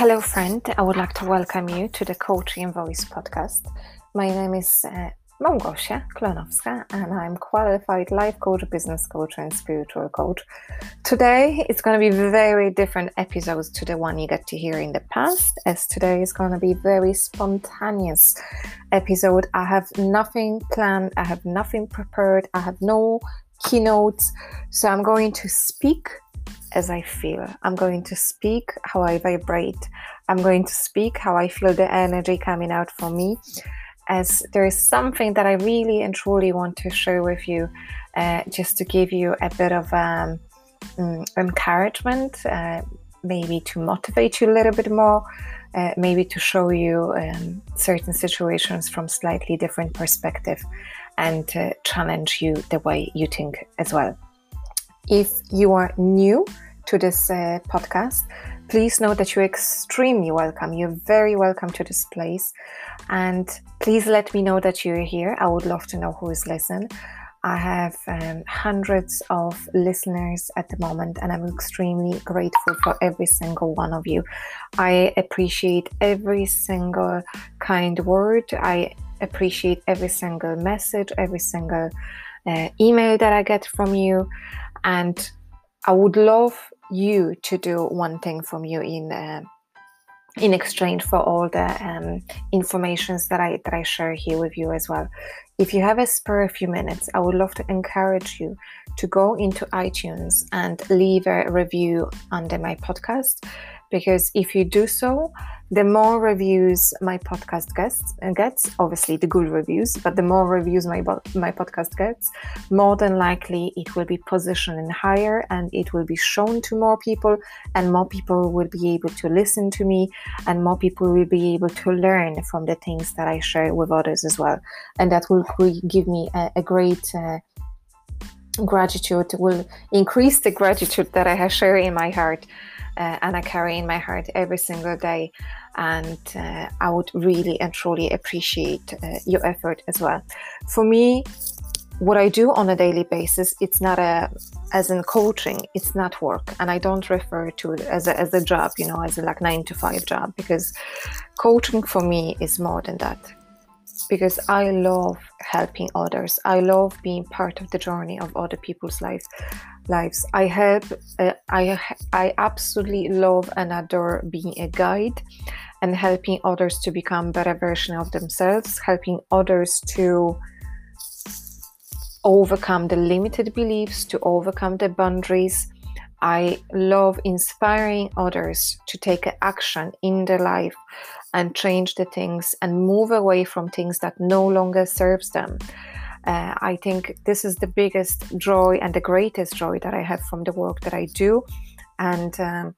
Hello, friend. I would like to welcome you to the Coaching Voice podcast. My name is uh, Małgosia Klonowska, and I'm qualified life coach, business coach, and spiritual coach. Today, it's going to be very different episodes to the one you got to hear in the past, as today is going to be very spontaneous episode. I have nothing planned. I have nothing prepared. I have no keynotes. So I'm going to speak as I feel. I'm going to speak how I vibrate. I'm going to speak how I feel the energy coming out from me. As there is something that I really and truly want to share with you, uh, just to give you a bit of um, um, encouragement, uh, maybe to motivate you a little bit more, uh, maybe to show you um, certain situations from slightly different perspective, and to challenge you the way you think as well. If you are new to this uh, podcast, please know that you're extremely welcome. You're very welcome to this place. And please let me know that you're here. I would love to know who is listening. I have um, hundreds of listeners at the moment, and I'm extremely grateful for every single one of you. I appreciate every single kind word. I appreciate every single message, every single uh, email that I get from you. And I would love you to do one thing from you in uh, in exchange for all the um, informations that I that I share here with you as well. If you have a spare few minutes, I would love to encourage you to go into iTunes and leave a review under my podcast because if you do so, the more reviews my podcast gets, gets obviously the good reviews, but the more reviews my my podcast gets, more than likely it will be positioned higher and it will be shown to more people, and more people will be able to listen to me, and more people will be able to learn from the things that I share with others as well, and that will give me a, a great. Uh, gratitude will increase the gratitude that I have share in my heart uh, and I carry in my heart every single day. And uh, I would really and truly appreciate uh, your effort as well. For me, what I do on a daily basis, it's not a, as in coaching, it's not work. And I don't refer to it as a, as a job, you know, as a like nine to five job, because coaching for me is more than that because I love helping others. I love being part of the journey of other people's lives. Lives. I help. Uh, I I absolutely love and adore being a guide and helping others to become better version of themselves. Helping others to overcome the limited beliefs, to overcome the boundaries. I love inspiring others to take action in their life and change the things and move away from things that no longer serves them. Uh, I think this is the biggest joy and the greatest joy that I have from the work that I do, and um,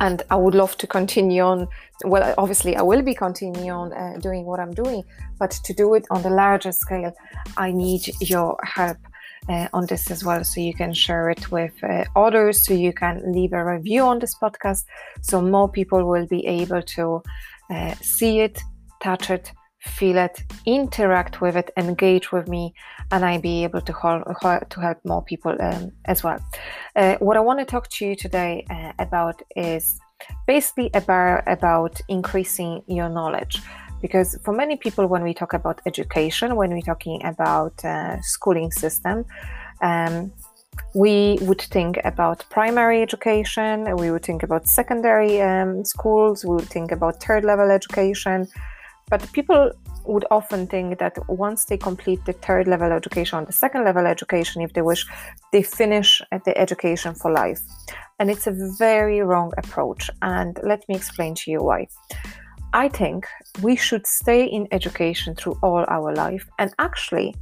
and I would love to continue on. Well, obviously, I will be continuing on uh, doing what I'm doing, but to do it on the larger scale, I need your help uh, on this as well. So you can share it with uh, others, so you can leave a review on this podcast, so more people will be able to uh, see it, touch it, feel it, interact with it, engage with me, and I be able to help to help more people um, as well. Uh, what I want to talk to you today uh, about is basically about about increasing your knowledge because for many people when we talk about education when we're talking about uh, schooling system um, we would think about primary education we would think about secondary um, schools we would think about third level education but people would often think that once they complete the third level education or the second level education if they wish they finish the education for life. And it's a very wrong approach. And let me explain to you why. I think we should stay in education through all our life. And actually,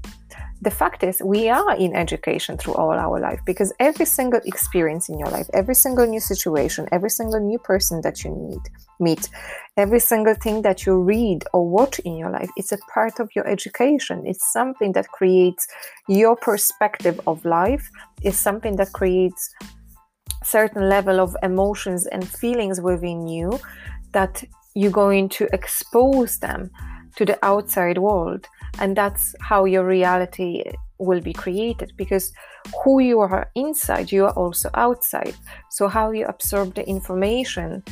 the fact is, we are in education through all our life because every single experience in your life, every single new situation, every single new person that you meet, meet, every single thing that you read or watch in your life, it's a part of your education. It's something that creates your perspective of life. It's something that creates certain level of emotions and feelings within you that you're going to expose them to the outside world and that's how your reality will be created because who you are inside you are also outside. So how you absorb the information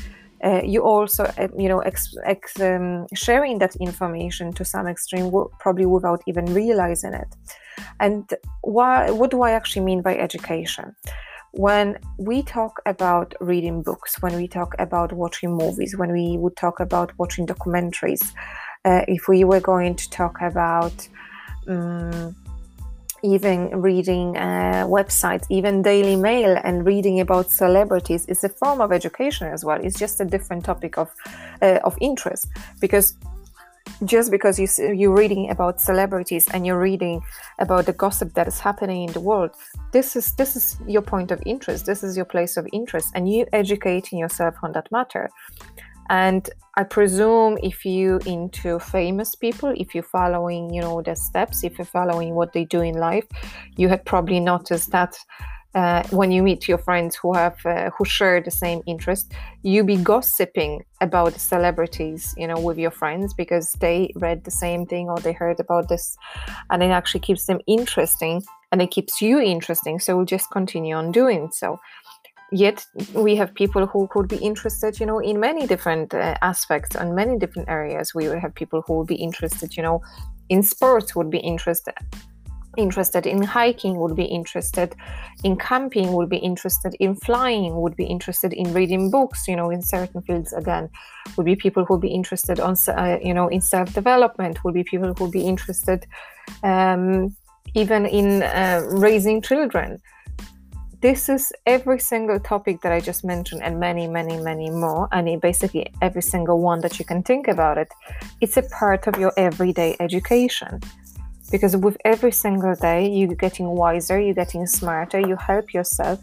uh, you also uh, you know ex, ex, um, sharing that information to some extreme probably without even realizing it. And why what do i actually mean by education? When we talk about reading books when we talk about watching movies when we would talk about watching documentaries uh, if we were going to talk about um, even reading uh, websites, even Daily Mail, and reading about celebrities is a form of education as well. It's just a different topic of uh, of interest because just because you you're reading about celebrities and you're reading about the gossip that is happening in the world, this is this is your point of interest. This is your place of interest, and you educating yourself on that matter. And I presume if you into famous people, if you're following, you know, their steps, if you're following what they do in life, you have probably noticed that uh, when you meet your friends who have uh, who share the same interest, you be gossiping about celebrities, you know, with your friends because they read the same thing or they heard about this, and it actually keeps them interesting and it keeps you interesting. So we'll just continue on doing so yet we have people who could be interested you know in many different uh, aspects and many different areas. We would have people who would be interested you know in sports would be interested interested in hiking would be interested in camping would be interested in flying would be interested in reading books you know in certain fields again. Would be people who would be interested on uh, you know in self development would be people who would be interested um, even in uh, raising children this is every single topic that I just mentioned, and many, many, many more. And basically, every single one that you can think about it, it's a part of your everyday education. Because with every single day, you're getting wiser, you're getting smarter, you help yourself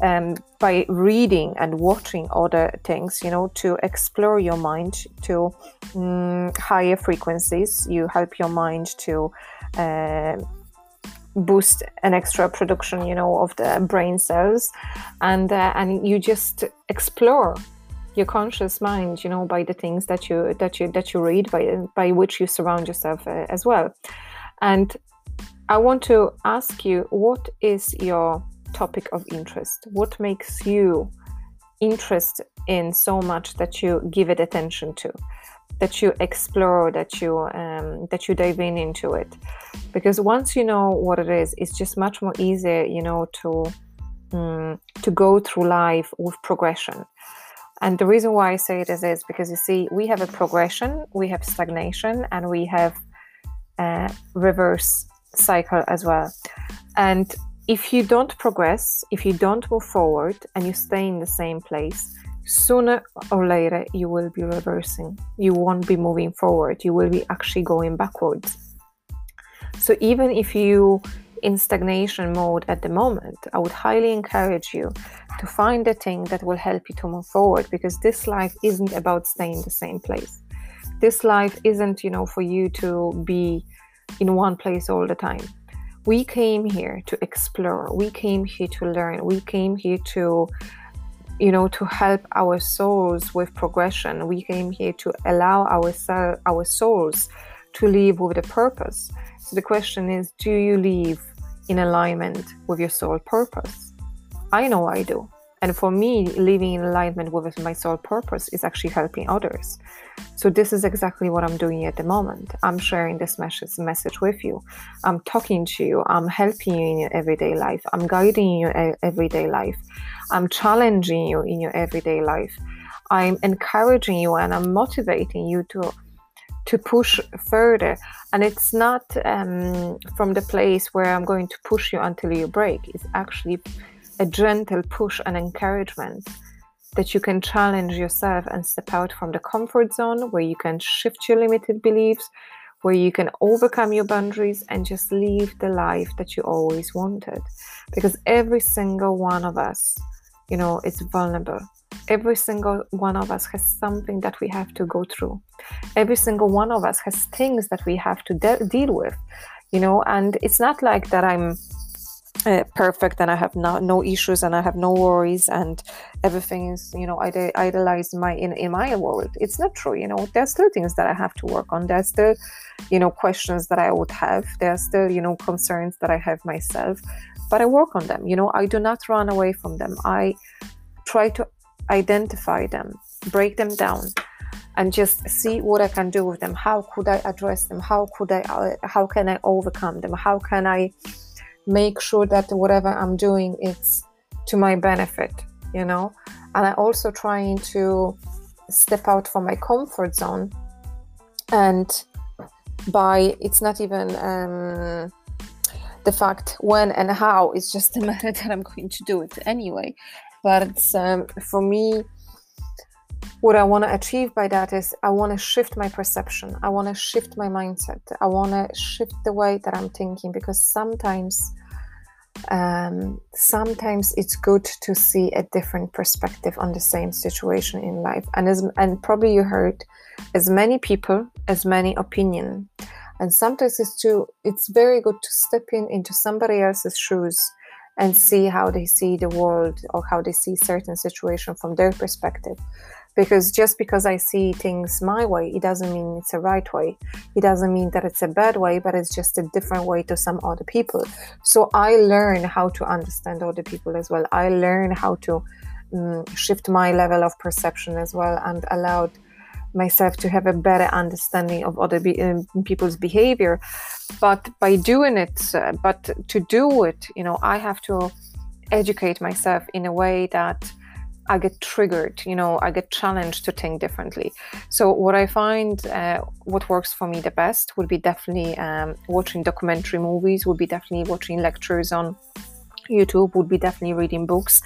um, by reading and watching other things, you know, to explore your mind to um, higher frequencies. You help your mind to. Uh, boost an extra production you know of the brain cells. And uh, and you just explore your conscious mind you know by the things that you that you that you read by by which you surround yourself uh, as well. And i want to ask you what is your topic of interest? What makes you interest in so much that you give it attention to that you explore that you um, that you dive in into it. Because once you know what it is it's just much more easier you know to um, to go through life with progression. And the reason why i say it is is because you see we have a progression we have stagnation and we have a reverse cycle as well. And if you don't progress if you don't move forward and you stay in the same place sooner or later you will be reversing. You won't be moving forward. You will be actually going backwards. So even if you in stagnation mode at the moment, I would highly encourage you to find a thing that will help you to move forward because this life isn't about staying in the same place. This life isn't, you know, for you to be in one place all the time. We came here to explore. We came here to learn. We came here to you know to help our souls with progression we came here to allow our our souls to live with a purpose. So the question is do you live in alignment with your soul purpose? I know i do. And for me living in alignment with my soul purpose is actually helping others. So this is exactly what i'm doing at the moment. I'm sharing this message message with you. I'm talking to you. I'm helping you in your everyday life. I'm guiding you in your everyday life I'm challenging you in your everyday life. I'm encouraging you and I'm motivating you to to push further. And it's not um, from the place where I'm going to push you until you break. It's actually a gentle push and encouragement that you can challenge yourself and step out from the comfort zone where you can shift your limited beliefs, where you can overcome your boundaries and just live the life that you always wanted. Because every single one of us you know, it's vulnerable. Every single one of us has something that we have to go through. Every single one of us has things that we have to de- deal with, you know, and it's not like that I'm uh, perfect and I have no, no issues and I have no worries and everything is you know ide- idealized my in, in my world. It's not true. You know there's still things that I have to work on. There's still you know questions that I would have. There's still you know concerns that I have myself but I work on them. You know, I do not run away from them. I try to identify them break them down and just see what I can do with them. How could I address them? How could I? Uh, how can I overcome them? How can I make sure that whatever I'm doing is to my benefit? You know, and I also trying to step out from my comfort zone, and by it's not even um, the fact when and how. It's just a matter that I'm going to do it anyway. But um, for me what I want to achieve by that is I want to shift my perception. I want to shift my mindset. I want to shift the way that I'm thinking because sometimes, um, sometimes it's good to see a different perspective on the same situation in life. And as and probably you heard, as many people, as many opinion. And sometimes it's too. It's very good to step in into somebody else's shoes and see how they see the world or how they see certain situation from their perspective because just because I see things my way, it doesn't mean it's a right way. It doesn't mean that it's a bad way, but it's just a different way to some other people. So I learn how to understand other people as well. I learn how to um, shift my level of perception as well and allowed myself to have a better understanding of other be- um, people's behavior. But by doing it, uh, but to do it, you know, I have to educate myself in a way that I get triggered, you know, I get challenged to think differently. So, what I find uh, what works for me the best would be definitely um, watching documentary movies, would be definitely watching lectures on YouTube, would be definitely reading books.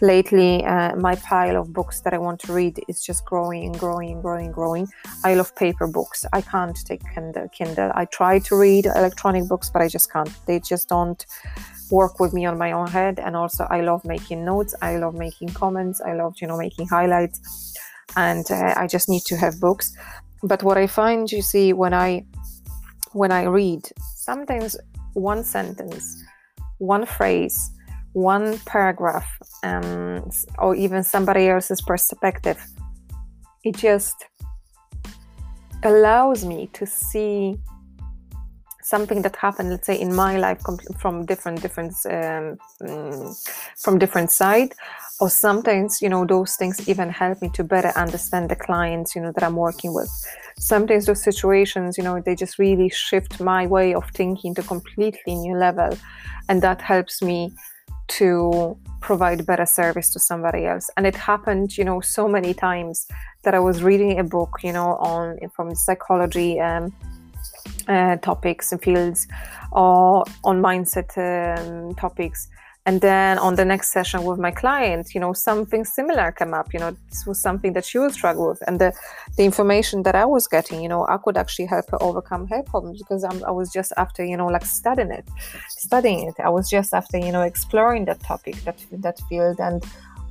Lately, uh, my pile of books that I want to read is just growing and growing and growing and growing. I love paper books. I can't take Kindle. Kindle. I try to read electronic books, but I just can't. They just don't work with me on my own head and also i love making notes i love making comments i love you know making highlights and uh, i just need to have books but what i find you see when i when i read sometimes one sentence one phrase one paragraph um, or even somebody else's perspective. It just allows me to see something that happened let's say in my life from different different um, mm, from different side or sometimes you know those things even help me to better understand the clients you know that i'm working with. Sometimes those situations you know they just really shift my way of thinking to completely new level. And that helps me to provide better service to somebody else. And it happened you know so many times that i was reading a book you know on from psychology um, uh, topics and fields or on mindset um, topics and then on the next session with my client you know something similar came up you know this was something that she was struggling with. And the the information that i was getting you know i could actually help her overcome her problems because I'm, i was just after you know like studying it studying it. I was just after you know exploring that topic that that field and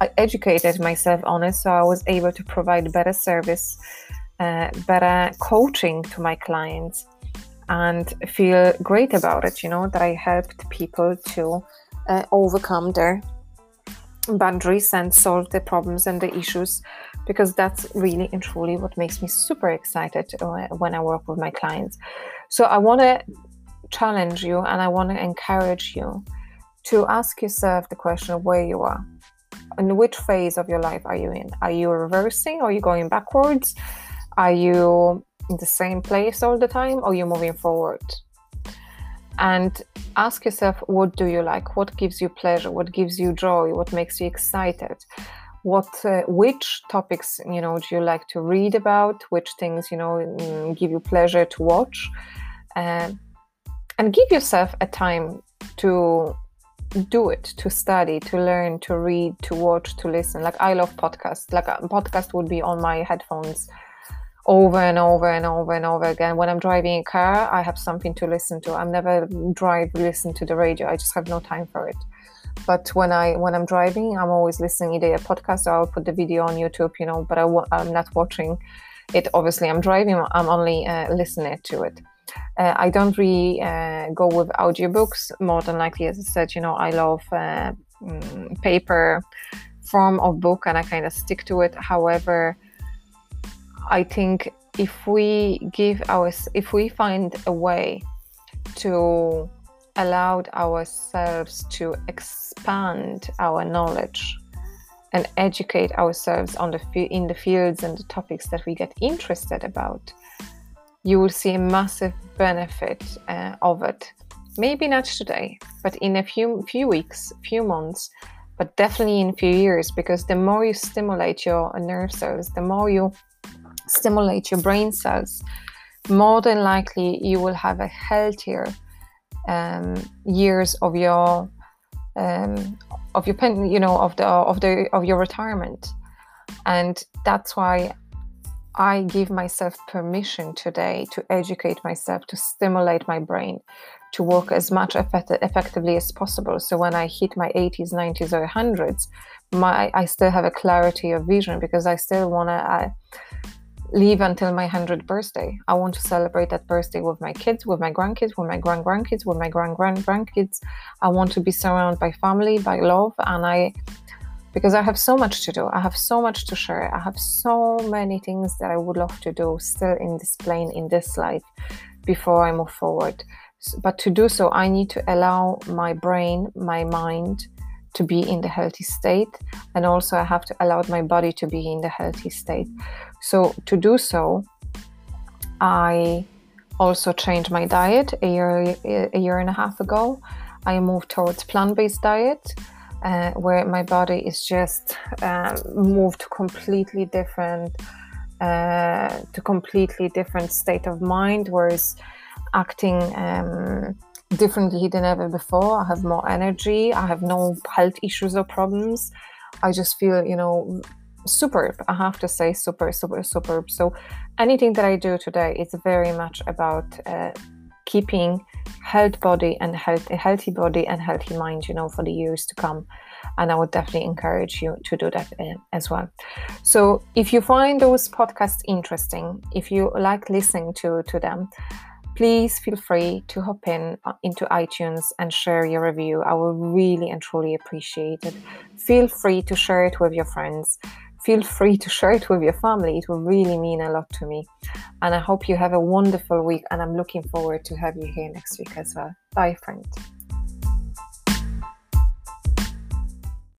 i educated myself on it. So i was able to provide better service uh, better coaching to my clients and feel great about it, you know, that I helped people to overcome their boundaries and solve the problems and the issues because that's really and truly what makes me super excited uh, when I work with my clients. So I want to challenge you and I want to encourage you to ask yourself the question of where you are. In which phase of your life are you in? Are you reversing? Are you going backwards? Are you in the same place all the time or you're moving forward and ask yourself what do you like? What gives you pleasure? What gives you joy? What makes you excited? What uh, which topics you know do you like to read about? Which things you know mm, give you pleasure to watch? Uh, and give yourself a time to do it to study to learn to read to watch to listen. Like i love podcasts. Like a podcast would be on my headphones over and over and over and over again. When I'm driving a car, I have something to listen to. I'm never drive listen to the radio. I just have no time for it. But when I when I'm driving, I'm always listening either a podcast or I'll put the video on YouTube. You know, but I'm not watching it. Obviously, I'm driving. I'm only uh, listening to it. Uh, I don't really uh, go with audiobooks. More than likely, as I said, you know, I love uh, mm, paper form of book, and I kind of stick to it. However I think if we give our if we find a way to allow ourselves to expand our knowledge and educate ourselves on the in the fields and the topics that we get interested about, you will see a massive benefit uh, of it. Maybe not today, but in a few few weeks, few months, but definitely in a few years. Because the more you stimulate your nerve cells, the more you stimulate your brain cells, more than likely you will have a healthier um, years of your um, of your pen, you know, of the of the of your retirement, and that's why I give myself permission today to educate myself, to stimulate my brain, to work as much effect- effectively as possible. So when I hit my 80s, 90s, or 100s, my I still have a clarity of vision because I still want to. Live until my 100th birthday. I want to celebrate that birthday with my kids, with my grandkids, with my grand grandkids, with my grand grand grandkids. I want to be surrounded by family, by love, and I because I have so much to do. I have so much to share. I have so many things that I would love to do still in this plane, in this life, before I move forward. But to do so, I need to allow my brain, my mind, to be in the healthy state and also i have to allow my body to be in the healthy state. So to do so i also changed my diet a year a year and a half ago. I moved towards plant-based diet uh, where my body is just um, moved to completely different uh, to completely different state of mind whereas acting um, differently than ever before. I have more energy. I have no health issues or problems. I just feel, you know, superb. I have to say, super, super, superb. So anything that I do today is very much about uh, keeping health body and health, healthy body and healthy mind, you know, for the years to come. And I would definitely encourage you to do that uh, as well. So if you find those podcasts interesting, if you like listening to to them, please feel free to hop in uh, into iTunes and share your review. I will really and truly appreciate it. Feel free to share it with your friends. Feel free to share it with your family. It will really mean a lot to me. And I hope you have a wonderful week. And I'm looking forward to have you here next week as well. Bye, friend.